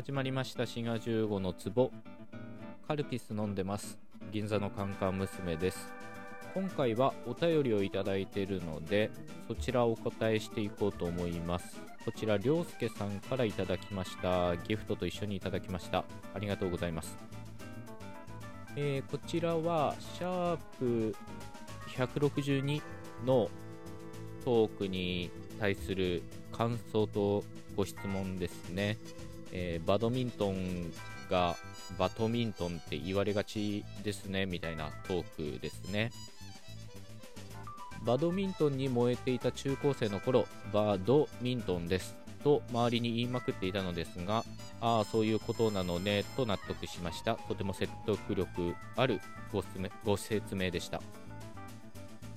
始まりました。滋賀15の壺。カルピス飲んでます。銀座のカンカン娘です。今回はお便りをいただいているのでそちらをお答えしていこうと思います。こちらりょうすけさんからいただきました。ギフトと一緒にいただきました。ありがとうございます。えー、こちらはシャープ162のトークに対する感想とご質問ですね、えー、バドミントンがバドミントンって言われがちですねみたいなトークですねバドミントンに燃えていた中高生の頃バドミントンですと周りに言いまくっていたのですがああそういうことなのねと納得しましたとても説得力あるご説明でした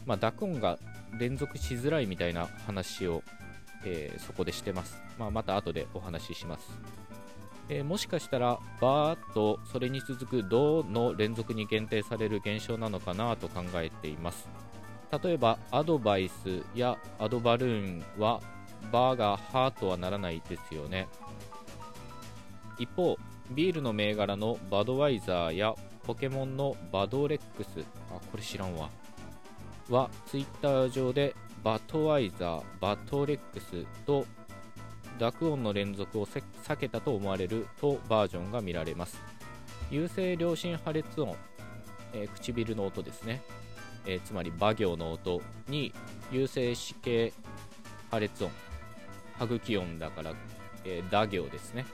まあ、濁音が連続しづらいみたいな話を、えー、そこでしてます。まあ、また後でお話しします。えー、もしかしたら、バーとそれに続くドの連続に限定される現象なのかなと考えています。例えば、アドバイスやアドバルーンは、バーがハーとはならないですよね。一方、ビールの銘柄のバドワイザーやポケモンのバドレックス、あ、これ知らんわ。はツイッター上でバトワイザー、バトレックスと濁音の連続を避けたと思われるとバージョンが見られます。有声良心破裂音、えー、唇の音ですね、えー、つまり馬行の音に有声死形破裂音、歯茎音だから、えー、打行ですね、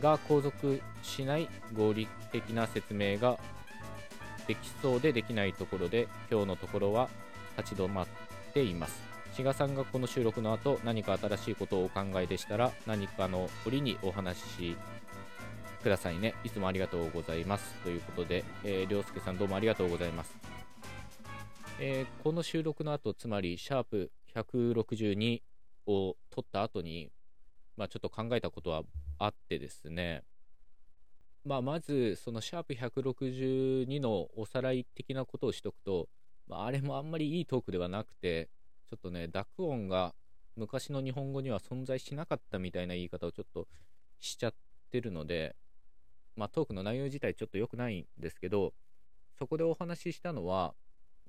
が後続しない合理的な説明ができそうでできないところで今日のところは立ち止まっています。志賀さんがこの収録の後何か新しいことをお考えでしたら何かの折にお話しくださいね。いつもありがとうございます。ということで、えー、涼介さんどうもありがとうございます、えー、この収録の後つまりシャープ162を撮った後にまあちょっと考えたことはあってですね。まあ、まず、そのシャープ162のおさらい的なことをしとくと、まあ、あれもあんまりいいトークではなくて、ちょっとね、濁音が昔の日本語には存在しなかったみたいな言い方をちょっとしちゃってるので、まあ、トークの内容自体ちょっと良くないんですけど、そこでお話ししたのは、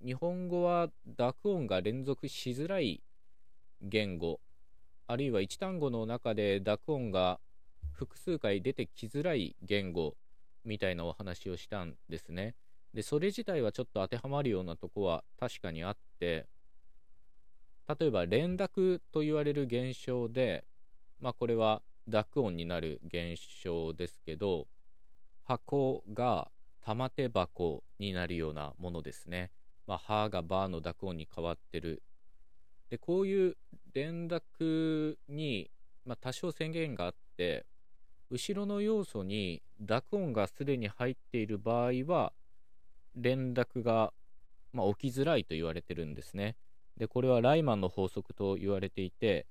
日本語は濁音が連続しづらい言語、あるいは一単語の中で濁音が複数回出てきづらい言語みたいなお話をしたんですね。で、それ自体はちょっと当てはまるようなとこは確かにあって、例えば連絡と言われる現象で、まあこれは濁音になる現象ですけど、箱が玉手箱になるようなものですね。まあ、はがばの濁音に変わってる。で、こういう連絡に、まあ、多少宣言があって、後ろの要素に濁音がすでに入っている場合は、連絡が、まあ、起きづらいと言われてるんですね。で、これはライマンの法則と言われていて、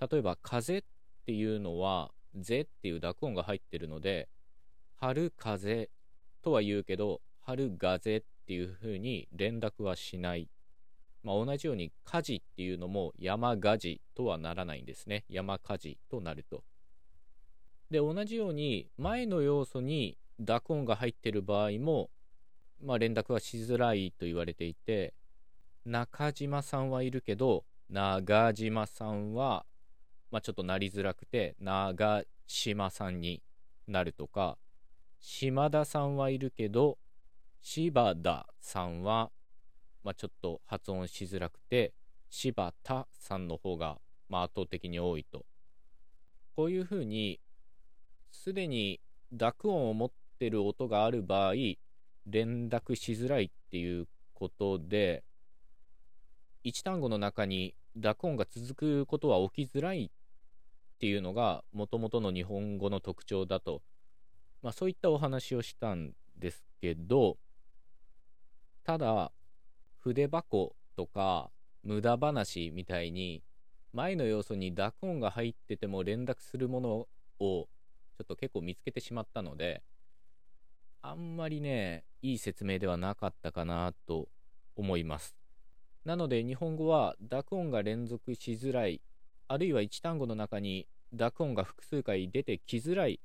例えば風っていうのは、ぜっていう濁音が入ってるので、春風とは言うけど、春風っていう風に連絡はしない。まあ、同じように火事っていうのも山火事とはならないんですね。山火事となると。で、同じように前の要素に濁音が入ってる場合もまあ、連絡はしづらいと言われていて、中島さんはいるけど、長島さんは、まあ、ちょっとなりづらくて、長島さんになるとか、島田さんはいるけど、柴田さんは、まあ、ちょっと発音しづらくて、柴田さんの方が、まあ、圧倒的に多いと。こういうふうに、すでに濁音を持ってる音がある場合、連絡しづらいっていうことで、一単語の中に濁音が続くことは起きづらいっていうのが、もともとの日本語の特徴だと、まあ、そういったお話をしたんですけど、ただ、筆箱とか無駄話みたいに、前の要素に濁音が入ってても連絡するものをちょっと結構見つけてしまったので、あんまりね、いい説明ではなかったかなと思います。なので日本語は濁音が連続しづらい、あるいは一単語の中に濁音が複数回出てきづらい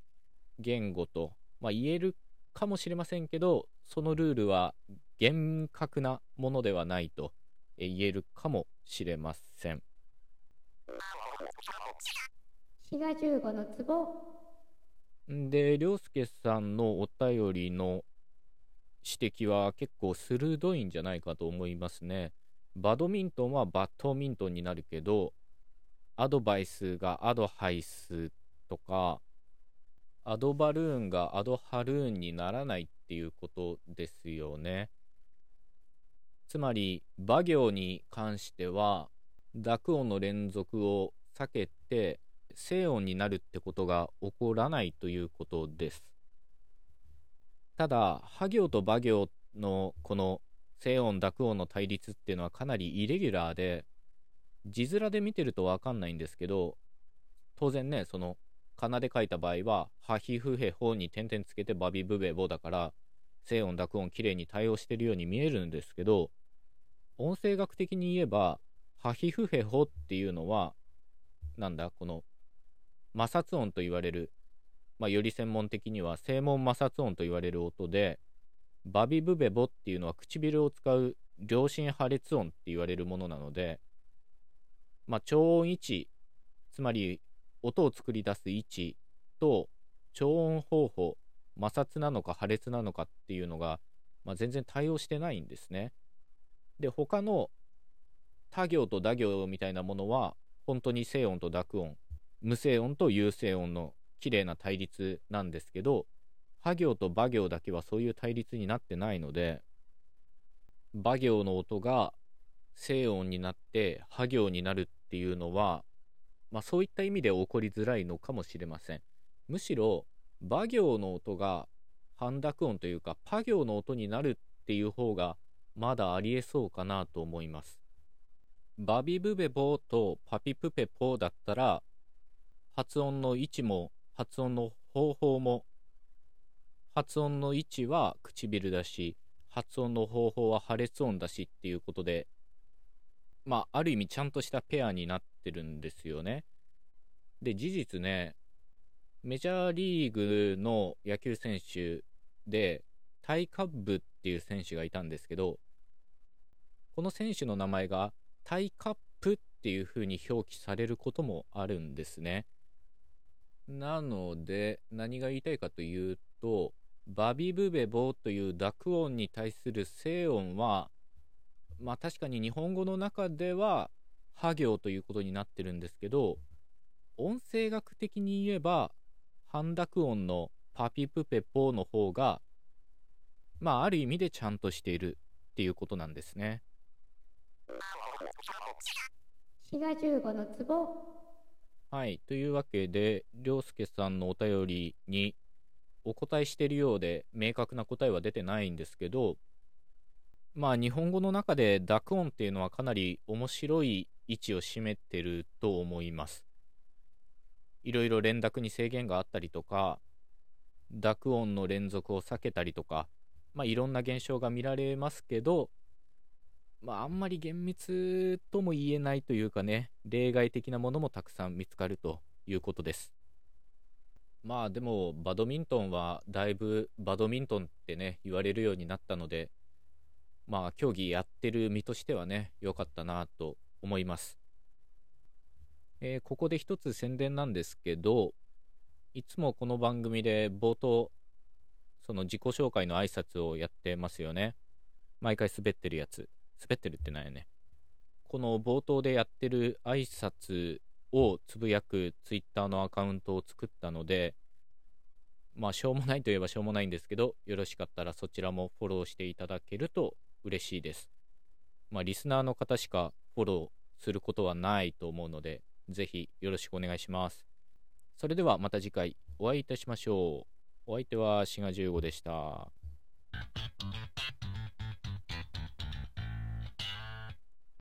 言語と、まあ、言えるかもしれませんけど、そのルールは厳格なものではないと言えるかもしれません。滋賀15の壺で、りょうすけさんのお便りの指摘は結構鋭いんじゃないかと思いますね。バドミントンはバドミントンになるけど、アドバイスがアドハイスとか、アドバルーンがアドハルーンにならないっていうことですよね。つまり、馬行に関しては、濁音の連続を避けて、静音になるってことが起こらないということです。ただ、ハ行と馬行のこの静音、濁音の対立っていうのはかなりイレギュラーで、字面で見てるとわかんないんですけど、当然ね、そのかなで書いた場合は、ハヒフヘホに点々つけてバビブベボだから、静音濁音きれいに対応してるように見えるんですけど、音声学的に言えば、ハヒフヘホっていうのは、なんだ、この摩擦音と言われる、まあ、より専門的には声門摩擦音と言われる音で、バビブベボっていうのは唇を使う良心破裂音って言われるものなので、まあ、超音位置、つまり音を作り出す位置と超音方法、摩擦なのか破裂なのかっていうのが、まあ、全然対応してないんですね。で、他の他行と打行みたいなものは、本当に静音と濁音、無声音と有声音の綺麗な対立なんですけど、ハ行とバ行だけはそういう対立になってないので、バ行の音が静音になってハ行になるっていうのは、まあ、そういった意味で起こりづらいのかもしれません。むしろ、馬行の音が半濁音というか、パ行の音になるっていう方が、まだありえそうかなと思います。バビブベボーとパピプペポーだったら、発音の位置も、発音の方法も、発音の位置は唇だし、発音の方法は破裂音だしっていうことで、まあ、ある意味ちゃんとしたペアになってるんですよね。で、事実ね、メジャーリーグの野球選手で、タイカッブっていう選手がいたんですけど、この選手の名前がタイカップっていう風に表記されることもあるんですね。なので、何が言いたいかというと、バビブベボという濁音に対する静音は、まあ確かに日本語の中では、ハ行ということになってるんですけど、音声学的に言えば、半濁音のパピプペポの方が、まあある意味でちゃんとしているっていうことなんですね。滋賀15の壺はい。というわけで、りょうすけさんのお便りにお答えしているようで、明確な答えは出てないんですけど、まあ日本語の中で濁音っていうのはかなり面白い位置を占めてると思います。いろいろ連絡に制限があったりとか、濁音の連続を避けたりとか、まあいろんな現象が見られますけど、まああんまり厳密とも言えないというかね、例外的なものもたくさん見つかるということです。まあでもバドミントンはだいぶバドミントンってね言われるようになったのでまあ、競技やってる身としてはね、良かったなと思います。えー、ここで一つ宣伝なんですけど、いつもこの番組で冒頭、その自己紹介の挨拶をやってますよね。毎回滑ってるやつ。滑ってるってないよね。この冒頭でやってる挨拶をつぶやくツイッターのアカウントを作ったので、まあ、しょうもないといえばしょうもないんですけど、よろしかったらそちらもフォローしていただけると嬉しいです。まあ、リスナーの方しかフォローすることはないと思うので、ぜひよろしくお願いします。それではまた次回お会いいたしましょう。お相手は滋賀15でした。